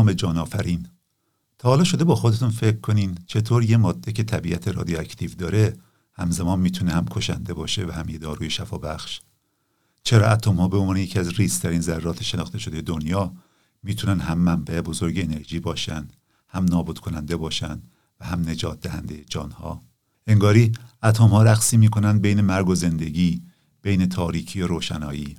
نام جان آفرین. تا حالا شده با خودتون فکر کنین چطور یه ماده که طبیعت رادیواکتیو داره همزمان می‌تونه هم کشنده باشه و هم یه داروی شفا بخش. چرا اتم ها به عنوان یکی از ریزترین ذرات شناخته شده دنیا می‌تونن هم منبع بزرگ انرژی باشن هم نابود کننده باشن و هم نجات دهنده جانها؟ انگاری اتم ها رقصی می‌کنن بین مرگ و زندگی بین تاریکی و روشنایی.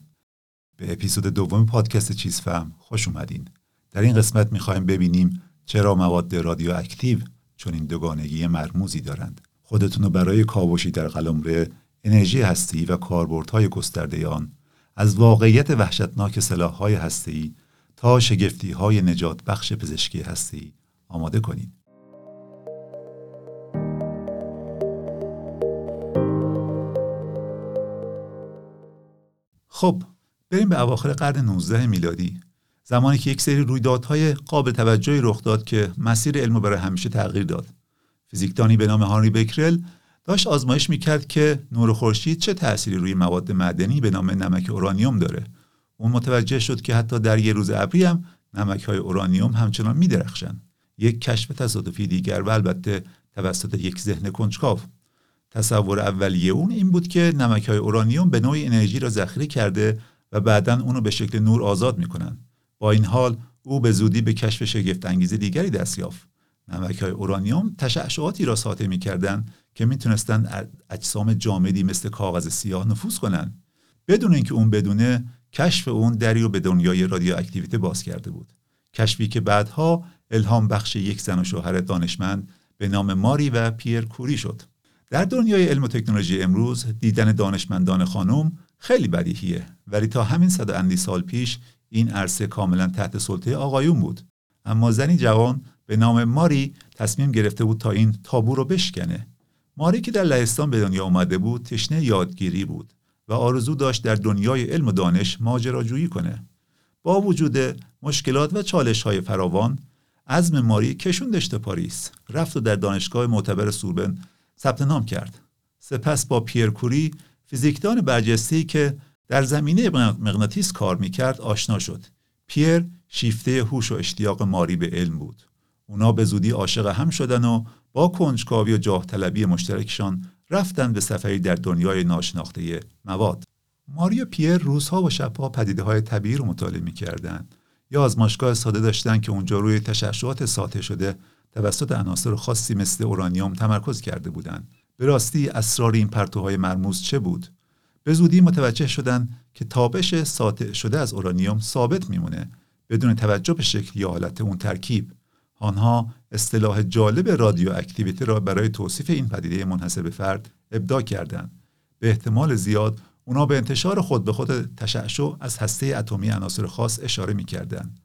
به اپیزود دوم پادکست چیز فهم خوش اومدین. در این قسمت می‌خوایم ببینیم چرا مواد رادیواکتیو چون این دوگانگی مرموزی دارند خودتون رو برای کاوشی در قلمرو انرژی هستی و کاربردهای گسترده آن از واقعیت وحشتناک سلاحهای هستی تا شگفتی های نجات بخش پزشکی هستی آماده کنید. خب بریم به اواخر قرن 19 میلادی زمانی که یک سری رویدادهای قابل توجهی رخ داد که مسیر علم برای همیشه تغییر داد. فیزیکدانی به نام هانری بکرل داشت آزمایش می‌کرد که نور خورشید چه تأثیری روی مواد معدنی به نام نمک اورانیوم داره. اون متوجه شد که حتی در یه روز ابری هم نمک های اورانیوم همچنان میدرخشن یک کشف تصادفی دیگر و البته توسط یک ذهن کنجکاو. تصور اولیه اون این بود که نمک های اورانیوم به نوعی انرژی را ذخیره کرده و بعدا اونو به شکل نور آزاد می‌کنن با این حال او به زودی به کشف شگفت انگیز دیگری دست یافت. نمک های اورانیوم تشعشعاتی را ساطع می‌کردند که می‌تونستند اجسام جامدی مثل کاغذ سیاه نفوذ کنند. بدون اینکه اون بدونه کشف اون دری به دنیای رادیواکتیویته باز کرده بود. کشفی که بعدها الهام بخش یک زن و شوهر دانشمند به نام ماری و پیر کوری شد. در دنیای علم و تکنولوژی امروز دیدن دانشمندان خانم خیلی بدیهیه. ولی تا همین صد اندی سال پیش این عرصه کاملا تحت سلطه آقایون بود. اما زنی جوان به نام ماری تصمیم گرفته بود تا این تابو رو بشکنه. ماری که در لهستان به دنیا آمده بود تشنه یادگیری بود و آرزو داشت در دنیای علم و دانش ماجراجویی کنه. با وجود مشکلات و چالش های فراوان عزم ماری کشوندشت پاریس رفت و در دانشگاه معتبر سوربن ثبت نام کرد. سپس با پیر کوری فیزیکدان برجسته که در زمینه مغناطیس کار می‌کرد آشنا شد. پیر شیفته هوش و اشتیاق ماری به علم بود. اونا به زودی عاشق هم شدن و با کنجکاوی و جاه طلبی مشترکشان رفتن به سفری در دنیای ناشناخته مواد. ماری و پیر روزها و شبها پدیده های طبیعی رو مطالعه می‌کردند. یا آزمایشگاه ساده داشتن که اونجا روی تشعشعات ساطع شده توسط عناصر خاصی مثل اورانیوم تمرکز کرده بودند. به راستی اسرار این پرتوهای مرموز چه بود؟ به زودی متوجه شدن که تابش ساطع شده از اورانیوم ثابت میمونه بدون توجه به شکل یا حالت اون ترکیب. آنها اصطلاح جالب رادیو اکتیویته را برای توصیف این پدیده منحصر به فرد ابدا کردند. به احتمال زیاد اونا به انتشار خود به خود تشعشع از هسته اتمی عناصر خاص اشاره می‌کردند.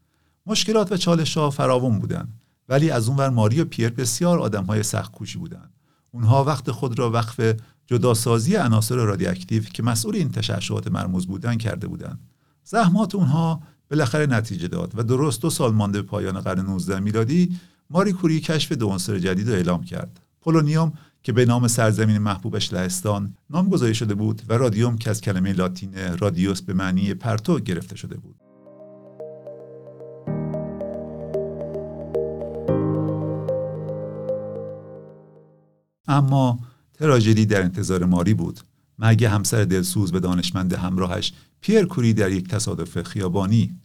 مشکلات و چالش ها فراوان بودند ولی از اونور ماری و پیر بسیار آدم های سخت کوشی بودند. اونها وقت خود را وقف جداسازی عناصر رادیواکتیو که مسئول این تشعشعات مرموز بودند کرده بودند. زحمات اونها بالاخره نتیجه داد و درست دو سال مانده به پایان قرن 19 میلادی ماری کوری کشف دو عنصر جدید را اعلام کرد. پولونیوم که به نام سرزمین محبوبش لهستان نامگذاری شده بود و رادیوم که از کلمه لاتین رادیوس به معنی پرتو گرفته شده بود. اما تراژدی در انتظار ماری بود. مرگ همسر دلسوز به دانشمند همراهش پیر کوری در یک تصادف خیابانی.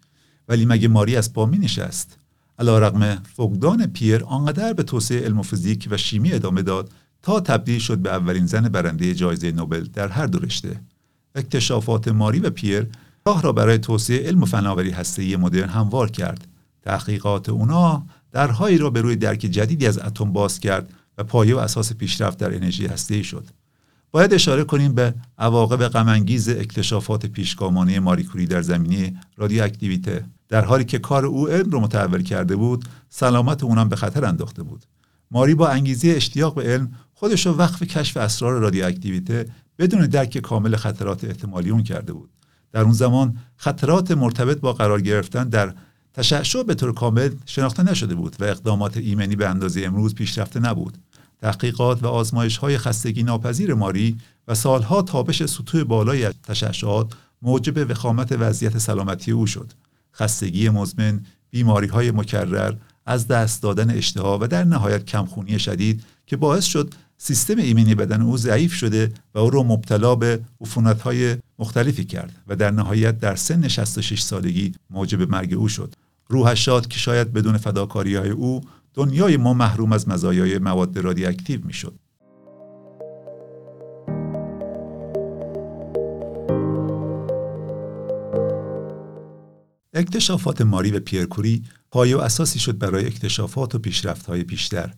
ولی مگه ماری از پا می نشست علا رقم فقدان پیر آنقدر به توسعه علم و فیزیک و شیمی ادامه داد تا تبدیل شد به اولین زن برنده جایزه نوبل در هر دو رشته. اکتشافات ماری و پیر راه را برای توسعه علم و فناوری هسته‌ای مدرن هموار کرد. تحقیقات اونا درهایی را به روی درک جدیدی از اتم باز کرد پایه و اساس پیشرفت در انرژی هسته‌ای شد. باید اشاره کنیم به عواقب غمانگیز اکتشافات پیشگامانه ماریکوری در زمینه رادیواکتیویته. در حالی که کار او علم رو متحول کرده بود سلامت اونم به خطر انداخته بود. ماری با انگیزه اشتیاق به علم خودش رو وقف کشف اسرار رادیواکتیویته بدون درک کامل خطرات احتمالی اون کرده بود. در اون زمان خطرات مرتبط با قرار گرفتن در تشعشع به طور کامل شناخته نشده بود و اقدامات ایمنی به اندازه امروز پیشرفته نبود. تحقیقات و آزمایش های خستگی ناپذیر ماری و سالها تابش سطوح بالای تشعشعات موجب وخامت وضعیت سلامتی او شد. خستگی مزمن بیماری های مکرر از دست دادن اشتها و در نهایت کمخونی شدید که باعث شد سیستم ایمنی بدن او ضعیف شده و او را مبتلا به عفونت های مختلفی کرد و در نهایت در سن 66 سالگی موجب مرگ او شد. روحش شاد که شاید بدون فداکاری های او دنیای ما محروم از مزایای مواد رادیواکتیو می‌شد. اکتشافات ماری و پیرکوری پایه و اساسی شد برای اکتشافات و پیشرفت‌های بیشتر.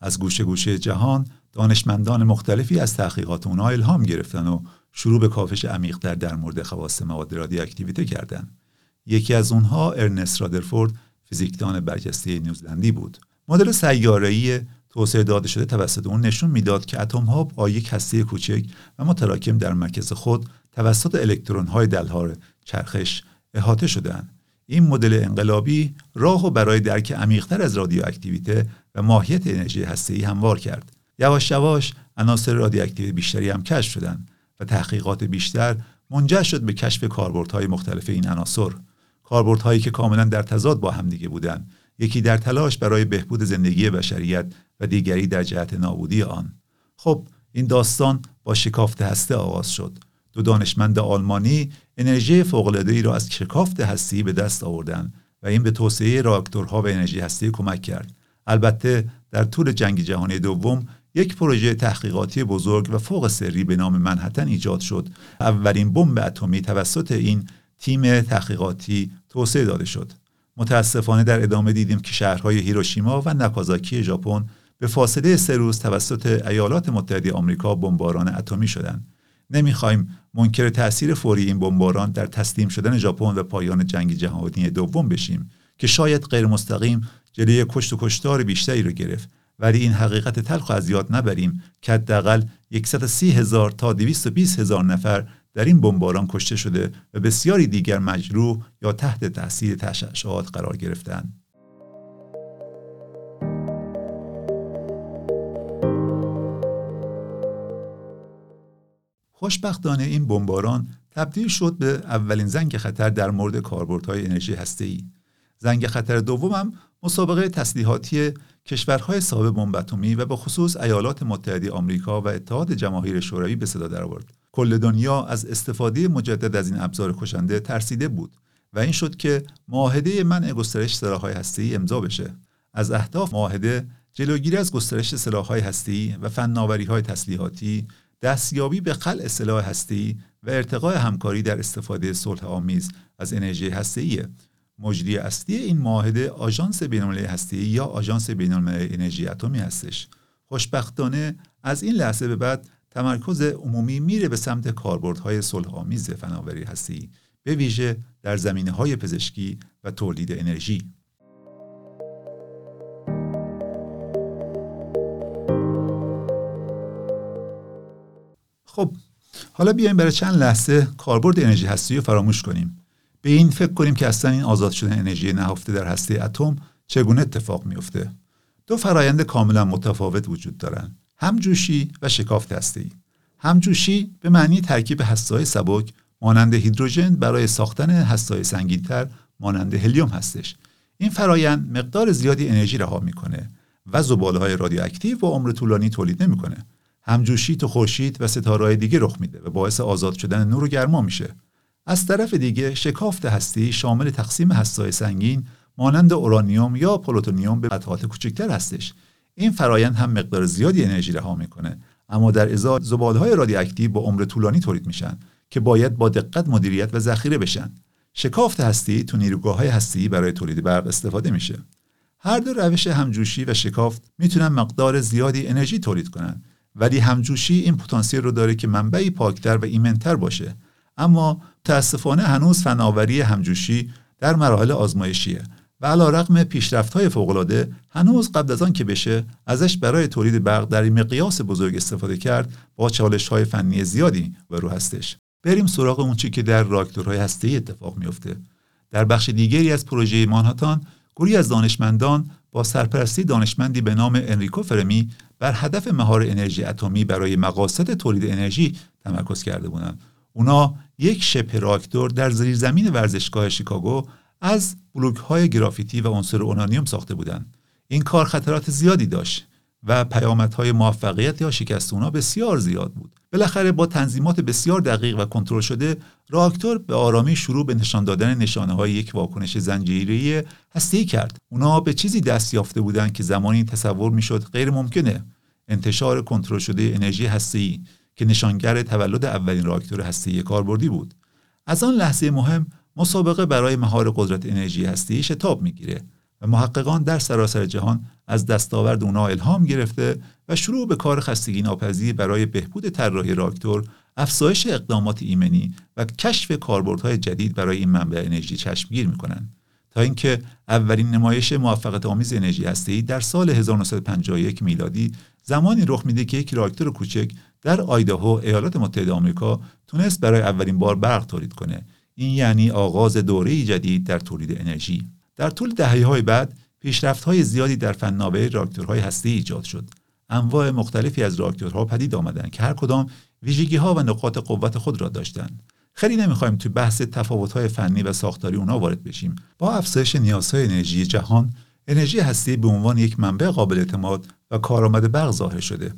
از گوشه گوشه جهان دانشمندان مختلفی از تحقیقات اونها الهام گرفتن و شروع به کافش عمیقتر در مورد خواص مواد رادیواکتیویته کردند یکی از اونها ارنست رادرفورد فیزیکدان برجسته نیوزلندی بود. مدل سیاره‌ای توسعه داده شده توسط اون نشون می‌داد که اتم ها با یک هسته کوچک و متراکم در مرکز خود توسط الکترون های دلهار چرخش احاطه شدهاند. این مدل انقلابی راه و برای درک عمیقتر از رادیواکتیویته و ماهیت انرژی هسته‌ای هموار کرد. یواش یواش عناصر رادیواکتیو بیشتری هم کشف شدند و تحقیقات بیشتر منجر شد به کشف کاربردهای مختلف این عناصر. کاربردهایی که کاملا در تضاد با همدیگه بودند یکی در تلاش برای بهبود زندگی بشریت و دیگری در جهت نابودی آن. خب این داستان با شکافت هسته آغاز شد. دو دانشمند آلمانی انرژی فوق‌العاده‌ای را از شکافت هستی به دست آوردند و این به توسعه راکتورها و انرژی هستی کمک کرد. البته در طول جنگ جهانی دوم یک پروژه تحقیقاتی بزرگ و فوق سری به نام منحتن ایجاد شد. اولین بمب اتمی توسط این تیم تحقیقاتی توسعه داده شد. متاسفانه در ادامه دیدیم که شهرهای هیروشیما و ناکازاکی ژاپن به فاصله سه روز توسط ایالات متحده آمریکا بمباران اتمی شدند. نمی‌خوایم منکر تاثیر فوری این بمباران در تسلیم شدن ژاپن و پایان جنگ جهانی دوم بشیم که شاید غیر مستقیم جلوی کشت و کشتار بیشتری رو گرفت. ولی این حقیقت تلخ از یاد نبریم که حداقل 130 هزار تا 220 هزار نفر در این بمباران کشته شده و بسیاری دیگر مجروح یا تحت تاثیر تشعشعات قرار گرفتند. خوشبختانه این بمباران تبدیل شد به اولین زنگ خطر در مورد کاربردهای انرژی هسته‌ای. زنگ خطر دومم مسابقه تسلیحاتی کشورهای صاحب بمب اتمی و به خصوص ایالات متحده آمریکا و اتحاد جماهیر شوروی به صدا درآورد. کل دنیا از استفاده مجدد از این ابزار کشنده ترسیده بود و این شد که معاهده منع گسترش سلاح‌های هسته‌ای امضا بشه. از اهداف معاهده جلوگیری از گسترش سلاح‌های هسته‌ای و فناوری‌های تسلیحاتی دستیابی به خلع سلاح هسته‌ای و ارتقاء همکاری در استفاده صلح آمیز از انرژی هسته‌ای مجری اصلی این معاهده آژانس بین‌المللی هسته‌ای یا آژانس بین‌المللی انرژی اتمی هستش خوشبختانه از این لحظه به بعد تمرکز عمومی میره به سمت کاربردهای صلح آمیز فناوری هسته‌ای به ویژه در زمینه های پزشکی و تولید انرژی. خب حالا بیایم برای چند لحظه کاربرد انرژی هستی رو فراموش کنیم. به این فکر کنیم که اصلا این آزاد شدن انرژی نهفته در هسته اتم چگونه اتفاق میفته دو فرایند کاملا متفاوت وجود دارند همجوشی و شکافت هسته‌ای. همجوشی به معنی ترکیب هسته‌های سبک مانند هیدروژن برای ساختن هسته‌های سنگینتر مانند هلیوم هستش. این فرایند مقدار زیادی انرژی رها می‌کنه و زباله‌های رادیواکتیو و عمر طولانی تولید نمی‌کنه. همجوشی تو خورشید و ستاره‌های دیگه رخ میده و باعث آزاد شدن نور و گرما میشه. از طرف دیگه شکافت هسته‌ای شامل تقسیم هسته‌های سنگین مانند اورانیوم یا پلوتونیوم به قطعات کوچکتر هستش. این فرایند هم مقدار زیادی انرژی رها می‌کنه اما در ازای زباله‌های رادیواکتیو با عمر طولانی تولید میشن که باید با دقت مدیریت و ذخیره بشن. شکافت هسته‌ای تو نیروگاه های هسته‌ای برای تولید برق استفاده میشه. هر دو روش همجوشی و شکافت می‌تونن مقدار زیادی انرژی تولید کنن ولی همجوشی این پتانسیل رو داره که منبعی پاکتر و ایمنتر باشه. اما متاسفانه هنوز فناوری همجوشی در مراحل آزمایشیه. و علا رقم پیشرفت های فوقلاده هنوز قبل از آن که بشه ازش برای تولید برق در این مقیاس بزرگ استفاده کرد با چالش های فنی زیادی رو هستش. بریم سراغ اون چی که در راکتورهای هسته‌ای اتفاق میفته در بخش دیگری از پروژه مانهاتان گروهی از دانشمندان با سرپرستی دانشمندی به نام انریکو فرمی بر هدف مهار انرژی اتمی برای مقاصد تولید انرژی تمرکز کرده بودند. اونا یک شبه راکتور در زیرزمین ورزشگاه شیکاگو از بلوک های گرافیتی و عنصر اونانیوم ساخته بودند. این کار خطرات زیادی داشت و پیامدهای موفقیت یا شکست اونا بسیار زیاد بود. بالاخره با تنظیمات بسیار دقیق و کنترل شده راکتور به آرامی شروع به نشان دادن نشانه های یک واکنش زنجیری هستی کرد. اونا به چیزی دست یافته بودند که زمانی تصور می‌شد غیر ممکنه. انتشار کنترل شده انرژی هسته‌ای که نشانگر تولد اولین راکتور هسته‌ای کاربردی بود. از آن لحظه مهم مسابقه برای مهار قدرت انرژی هسته‌ای شتاب می‌گیره و محققان در سراسر جهان از دستاورد اونا الهام گرفته و شروع به کار خستگی ناپذیر برای بهبود طراحی راکتور افزایش اقدامات ایمنی و کشف کاربردهای جدید برای این منبع انرژی چشمگیر می‌کنند. تا اینکه اولین نمایش موفقیت آمیز انرژی هسته‌ای در سال 1951 میلادی زمانی رخ میده که یک راکتور کوچک در آیداهو ایالات متحده آمریکا تونست برای اولین بار برق تولید کنه. این یعنی آغاز دوره جدید در تولید انرژی. در طول های بعد های زیادی در فناوری راکتورهای هسته ایجاد شد. انواع مختلفی از راکتورها پدید آمدند که هر کدام ها و نقاط قوت خود را داشتند. خیلی نمی‌خوایم تو بحث های فنی و ساختاری اونا وارد بشیم. با افزایش نیازهای انرژی جهان انرژی هستی به عنوان یک منبع قابل اعتماد و کارآمد برق ظاهر شده.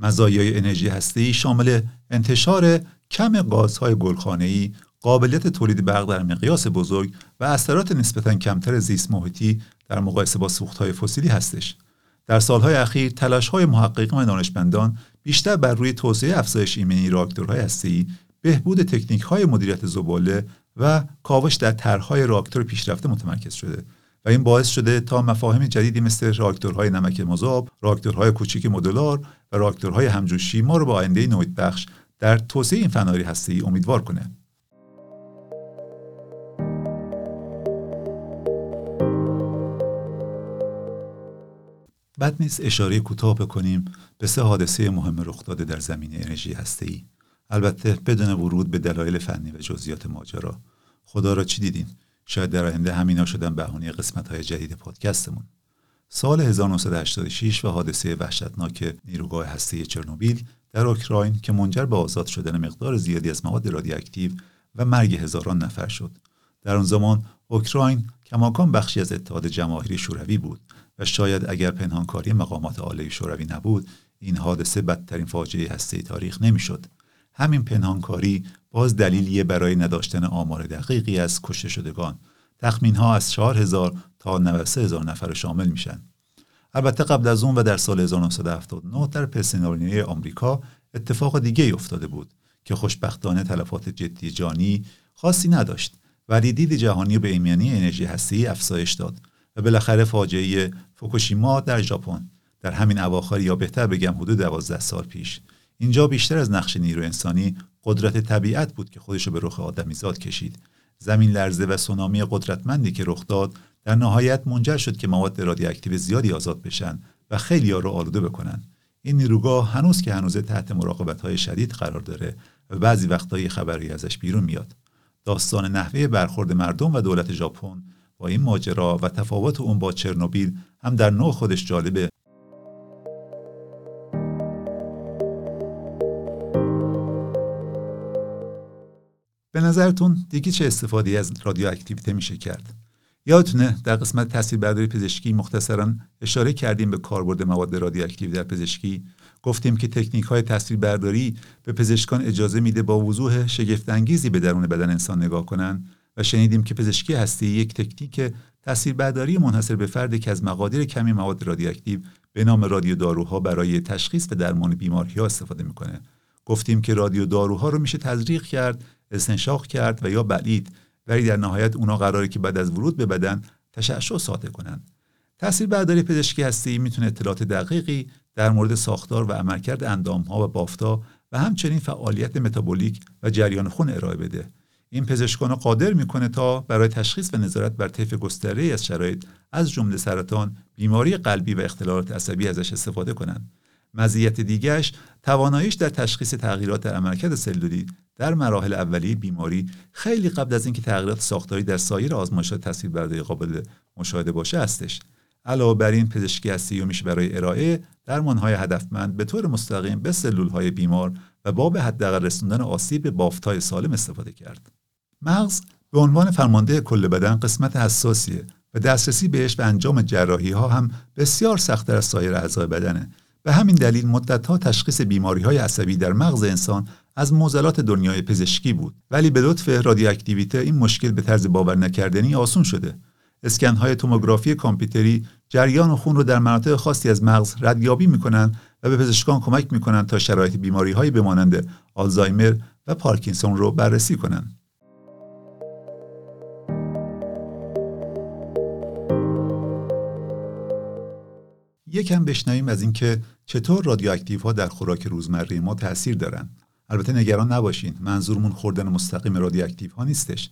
مزایای انرژی هستی شامل انتشار کم گازهای گلخانه‌ای قابلیت تولید برق در مقیاس بزرگ و اثرات نسبتا کمتر زیست محیطی در مقایسه با سوختهای فسیلی هستش. در سالهای اخیر تلاش‌های محققین و دانشمندان بیشتر بر روی توسعه افزایش ایمنی راکتورهای هسته‌ای، بهبود تکنیک‌های مدیریت زباله و کاوش در طرحهای راکتور پیشرفته متمرکز شده و این باعث شده تا مفاهیم جدیدی مثل راکتورهای نمک مذاب، راکتورهای کوچیک مدولار و راکتورهای همجوشی ما رو به آینده نوید بخش در توسعه این فناری هسته‌ای امیدوار کنه. بد نیست اشاره کوتاه بکنیم به سه حادثه مهم رخ داده در زمینه انرژی هسته‌ای. البته بدون ورود به دلایل فنی و جزئیات ماجرا. خدا را چی دیدین شاید در آینده همینا شدن قسمت های جدید پادکستمون. سال 1986 و حادثه وحشتناک نیروگاه هسته چرنوبیل در اوکراین که منجر به آزاد شدن مقدار زیادی از مواد رادیواکتیو و مرگ هزاران نفر شد. در آن زمان اوکراین کماکان بخشی از اتحاد جماهیری شوروی بود و شاید اگر پنهانکاری مقامات عالی شوروی نبود این حادثه بدترین فاجعه هسته تاریخ نمی‌شد. همین پنهانکاری باز دلیلیه برای نداشتن آمار دقیقی از کشته شدگان. تخمین ها از 4000 تا 93 هزار نفر شامل میشن. البته قبل از اون و در سال 1979 در پنسیلوانیای آمریکا اتفاق دیگه افتاده بود که خوشبختانه تلفات جدی جانی خاصی نداشت. ولی دید جهانی به ایمنی انرژی هسته‌ای افزایش داد و بالاخره فاجعه فوکوشیما در ژاپن در همین اواخر یا بهتر بگم حدود 12 سال پیش. اینجا بیشتر از نقش نیرو انسانی قدرت طبیعت بود که خودش به رخ آدمیزاد کشید. زمین لرزه و سونامی قدرتمندی که رخ داد در نهایت منجر شد که مواد رادیواکتیو زیادی آزاد بشن و خیلی ها رو آلوده بکنن. این نیروگاه هنوز که هنوز تحت مراقبت های شدید قرار داره و بعضی وقتایی خبری ازش بیرون میاد. داستان نحوه برخورد مردم و دولت ژاپن با این ماجرا و تفاوت اون با چرنوبیل هم در نوع خودش جالبه. به نظرتون دیگه چه استفاده از رادیواکتیویته میشه کرد؟ یادتونه در قسمت تاثیر برداری پزشکی مختصرا اشاره کردیم به کاربرد مواد رادیواکتیو در پزشکی؟ گفتیم که تکنیک های تصویر برداری به پزشکان اجازه میده با وضوح شگفتانگیزی به درون بدن انسان نگاه کنن و شنیدیم که پزشکی هستی یک تکنیک تاثیربرداری منحصر به فرد که از مقادیر کمی مواد رادیواکتیو به نام رادیو داروها برای تشخیص و درمان بیماری ها استفاده می‌کنه. گفتیم که رادیو داروها رو میشه تزریق کرد استنشاق کرد و یا بلید ولی در نهایت اونا قراره که بعد از ورود به بدن تشعشع ساطع کنند. تاثیر برداری پزشکی هستی می‌تونه اطلاعات دقیقی در مورد ساختار و عملکرد اندامها و بافتا و همچنین فعالیت متابولیک و جریان خون ارائه بده. این پزشکان قادر می‌کنه تا برای تشخیص و نظارت بر طیف گستره از شرایط از جمله سرطان بیماری قلبی و اختلالات عصبی ازش استفاده کنند. مزیت دیگرش تواناییش در تشخیص تغییرات عملکرد سلولی در مراحل اولیه بیماری خیلی قبل از اینکه تغییرات ساختاری در سایر آزمایشات تصویربرداری قابل مشاهده باشه هستش. علاوه بر این پزشکی هستی میشه برای ارائه درمانهای هدفمند به طور مستقیم به سلولهای بیمار و با به حداقل رسوندن آسیب به بافتهای سالم استفاده کرد. مغز به عنوان فرمانده کل بدن قسمت حساسیه و دسترسی بهش و انجام جراحی ها هم بسیار سختتر از سایر اعضای بدنه. به همین دلیل مدتها تشخیص بیماری های عصبی در مغز انسان از موزلات دنیای پزشکی بود. ولی به لطف رادیواکتیویته این مشکل به طرز باور نکردنی آسون شده. اسکن های توموگرافی کامپیوتری جریان خون رو در مناطق خاصی از مغز ردیابی می‌کنن و به پزشکان کمک می‌کنن تا شرایط بیماری هایی مانند آلزایمر و پارکینسون رو بررسی کنند. یکم بشنویم از اینکه چطور رادیواکتیو ها در خوراک روزمره ما تاثیر دارن. البته نگران نباشین منظورمون خوردن مستقیم رادیواکتیو ها نیستش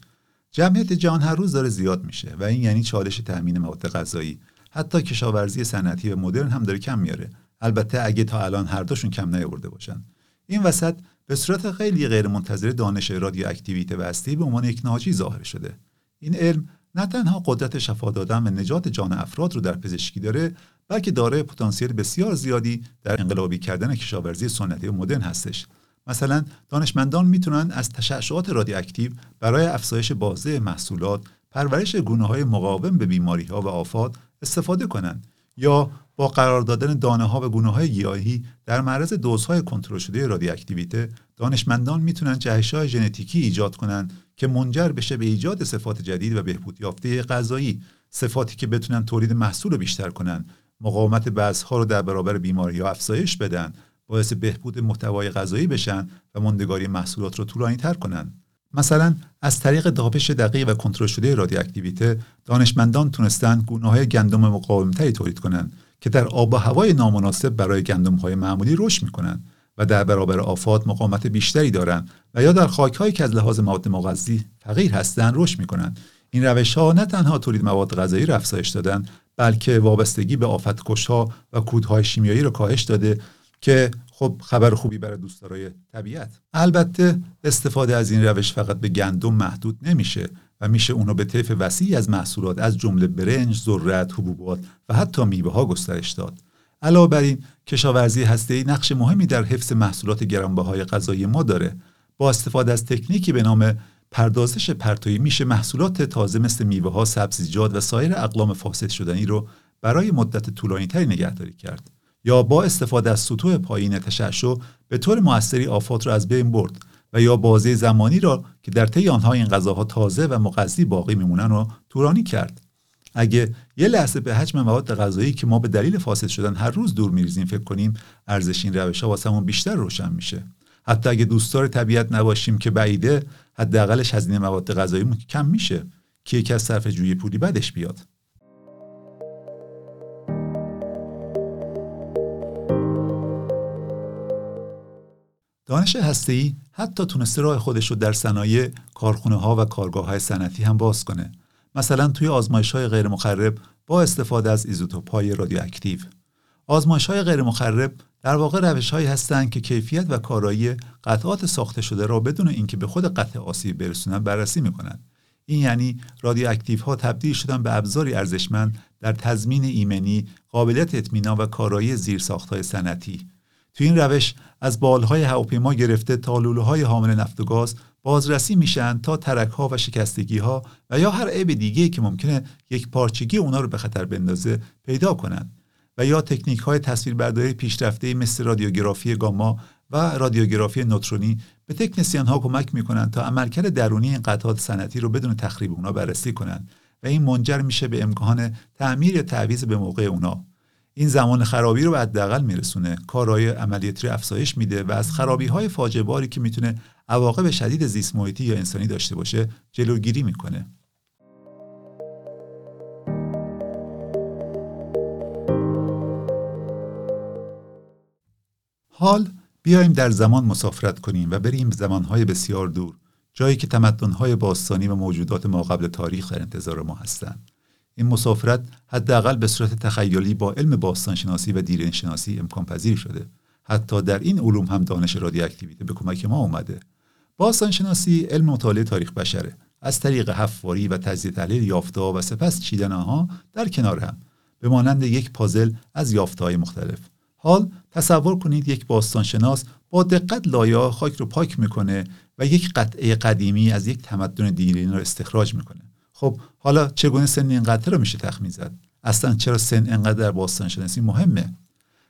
جمعیت جهان هر روز داره زیاد میشه و این یعنی چالش تامین مواد غذایی. حتی کشاورزی صنعتی و مدرن هم داره کم میاره. البته اگه تا الان هر دوشون کم نیاورده باشن. این وسط به صورت خیلی غیر منتظره دانش رادیواکتیویته و به عنوان یک ناجی ظاهر شده. این علم نه تنها قدرت شفا دادن و نجات جان افراد رو در پزشکی داره بلکه دارای پتانسیل بسیار زیادی در انقلابی کردن کشاورزی سنتی و مدرن هستش. مثلا دانشمندان می‌تونن از تشعشعات رادیواکتیو برای افزایش بازه محصولات پرورش گونه های مقاوم به بیماری ها و آفات استفاده کنند یا با قرار دادن دانه ها و گونه های گیاهی در معرض دوزهای کنترل شده رادیواکتیویته دانشمندان می‌تونن جهش های ژنتیکی ایجاد کنند که منجر بشه به ایجاد صفات جدید و بهبود یافته غذایی صفاتی که بتونن تولید محصول رو بیشتر کنن مقاومت بعضها رو در برابر بیماری ها افزایش بدن باعث بهبود محتوای غذایی بشن و ماندگاری محصولات رو طولانی تر کنن. مثلا از طریق داپش دقیق و کنترل شده رادیواکتیویته دانشمندان تونستن گونه های گندم مقاومتری تولید کنند که در آب و هوای نامناسب برای گندم های معمولی رشد می‌کنند و در برابر آفات مقاومت بیشتری دارند و یا در خاک هایی که از لحاظ مواد مغذی فقیر هستند رشد می‌کنند این روش ها نه تنها تولید مواد غذایی را افزایش دادن بلکه وابستگی به آفت ها و کودهای شیمیایی را کاهش داده که خب خبر خوبی برای دوستدارای طبیعت البته استفاده از این روش فقط به گندم محدود نمیشه و میشه اونو به طیف وسیعی از محصولات از جمله برنج، ذرت، حبوبات و حتی میوه ها گسترش داد. علاوه بر این کشاورزی هسته‌ای نقش مهمی در حفظ محصولات گرانبهای غذایی ما داره. با استفاده از تکنیکی به نام پردازش پرتویی میشه محصولات تازه مثل میوه ها، سبزیجات و سایر اقلام فاسد شدنی رو برای مدت طولانی تری نگهداری کرد. یا با استفاده از سطوح پایین تشعشع به طور موثری آفات را از بین برد و یا بازه زمانی را که در طی آنها این غذاها تازه و مغذی باقی میمونن را طولانی کرد. اگه یه لحظه به حجم مواد غذایی که ما به دلیل فاسد شدن هر روز دور میریزیم فکر کنیم ارزش این روش ها واسمون بیشتر روشن میشه. حتی اگه دوستدار طبیعت نباشیم که بعیده حداقلش هزینه مواد غذایی کم میشه که یکی از صرف جوی پولی بدش بیاد. دانش هسته‌ای حتی تونسته راه خودش رو در صنایع کارخونه ها و کارگاه های صنعتی هم باز کنه. مثلا توی آزمایش های غیر مخرب با استفاده از ایزوتوپ های رادیواکتیو. آزمایش های غیر مخرب در واقع روش هایی هستند که کیفیت و کارایی قطعات ساخته شده را بدون اینکه به خود قطع آسیب برسونن بررسی می‌کنند. این یعنی رادیواکتیو ها تبدیل شدن به ابزاری ارزشمند در تضمین ایمنی قابلیت اطمینان و کارایی زیرساخت های صنعتی. تو این روش از بالهای هواپیما گرفته تا های حامل نفت و گاز بازرسی میشن تا ترک ها و شکستگی ها و یا هر عیب دیگه که ممکنه یک پارچگی اونا رو به خطر بندازه پیدا کنند و یا تکنیک های تصویربرداری پیشرفته مثل رادیوگرافی گاما و رادیوگرافی نوترونی به تکنسیان ها کمک می‌کنند تا عملکرد درونی این قطعات صنعتی رو بدون تخریب اونا بررسی کنند و این منجر میشه به امکان تعمیر یا تعویض به موقع اونا. این زمان خرابی رو به حداقل میرسونه. کارهای عملیاتی رو افزایش میده و از خرابی های فاجعه باری که می‌تونه عواقب شدید زیست محیطی یا انسانی داشته باشه جلوگیری می‌کنه. حال بیایم در زمان مسافرت کنیم و بریم زمانهای بسیار دور جایی که تمدنهای باستانی و موجودات ما قبل تاریخ در انتظار ما هستند. این مسافرت حداقل به صورت تخیلی با علم باستانشناسی و دیرین شناسی امکان پذیر شده. حتی در این علوم هم دانش رادیواکتیویته به کمک ما اومده. باستانشناسی علم مطالعه تاریخ بشره. از طریق حفاری و تجزیه تحلیل یافته و سپس چیدن آنها در کنار هم به مانند یک پازل از یافته های مختلف. حال تصور کنید یک باستانشناس با دقت لایه خاک رو پاک می‌کنه و یک قطعه قدیمی از یک تمدن دیرین رو استخراج می‌کنه. خب حالا چگونه سن این قطعه رو میشه تخمین زد؟ اصلا چرا سن انقدر در باستانشناسی مهمه؟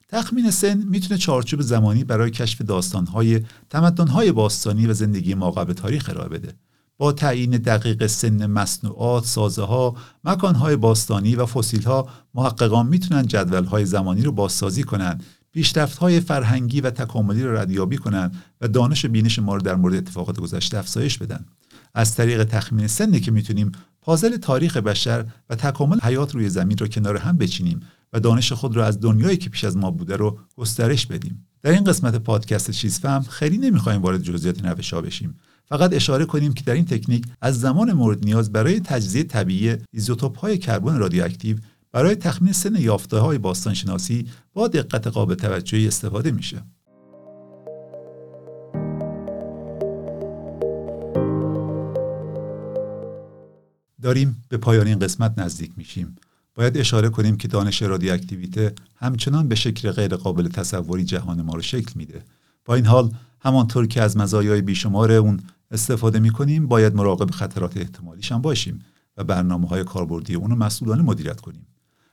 تخمین سن می‌تونه چارچوب زمانی برای کشف داستانهای تمدنهای باستانی و زندگی ما قبل تاریخ ارائه بده. با تعیین دقیق سن مصنوعات، سازه ها، مکانهای باستانی و فسیل ها محققان می‌تونن جدول های زمانی رو بازسازی کنند پیشرفت های فرهنگی و تکاملی را ردیابی کنند و دانش و بینش ما رو در مورد اتفاقات گذشته افزایش بدن. از طریق تخمین سنی که می‌تونیم پازل تاریخ بشر و تکامل حیات روی زمین رو کنار هم بچینیم و دانش خود را از دنیایی که پیش از ما بوده رو گسترش بدیم در این قسمت پادکست چیز فهم خیلی نمی‌خوایم وارد جزئیات نوشا بشیم فقط اشاره کنیم که در این تکنیک از زمان مورد نیاز برای تجزیه طبیعی ایزوتوپ های کربن رادیواکتیو برای تخمین سن یافته های باستانشناسی با دقت قابل توجهی استفاده میشه. داریم به پایان این قسمت نزدیک میشیم. باید اشاره کنیم که دانش رادیواکتیویته همچنان به شکل غیر قابل تصوری جهان ما رو شکل میده. با این حال همانطور که از مزایای بیشمار اون استفاده می‌کنیم باید مراقب خطرات احتمالیش هم باشیم و برنامه های کاربردی اون رو مسئولانه مدیریت کنیم.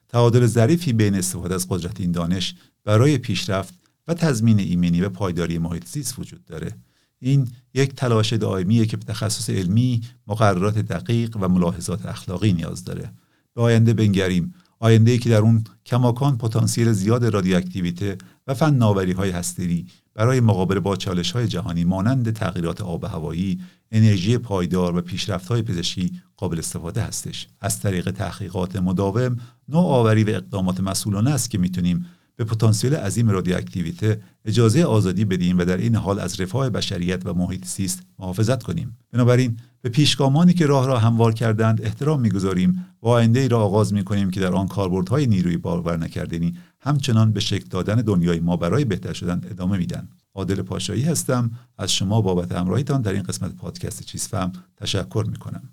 تعادل ظریفی بین استفاده از قدرت این دانش برای پیشرفت و تضمین ایمنی و پایداری محیط زیست وجود داره این یک تلاش دائمیه که به تخصص علمی مقررات دقیق و ملاحظات اخلاقی نیاز داره به آینده بنگریم آینده ای که در اون کماکان پتانسیل زیاد رادیواکتیویته و فن های هستری برای مقابله با چالش های جهانی مانند تغییرات آب هوایی، انرژی پایدار و پیشرفت های پزشکی قابل استفاده هستش. از طریق تحقیقات مداوم، نوآوری و اقدامات مسئولانه است که می‌تونیم به پتانسیل عظیم رادیواکتیویته اجازه آزادی بدیم و در این حال از رفاه بشریت و محیط زیست محافظت کنیم. بنابراین به پیشگامانی که راه را هموار کردند احترام می‌گذاریم و آینده ای را آغاز می‌کنیم که در آن کاربردهای نیروی باور نکردنی همچنان به شکل دادن دنیای ما برای بهتر شدن ادامه میدن. عادل پاشایی هستم. از شما بابت همراهیتان در این قسمت پادکست چیز فهم تشکر می‌کنم.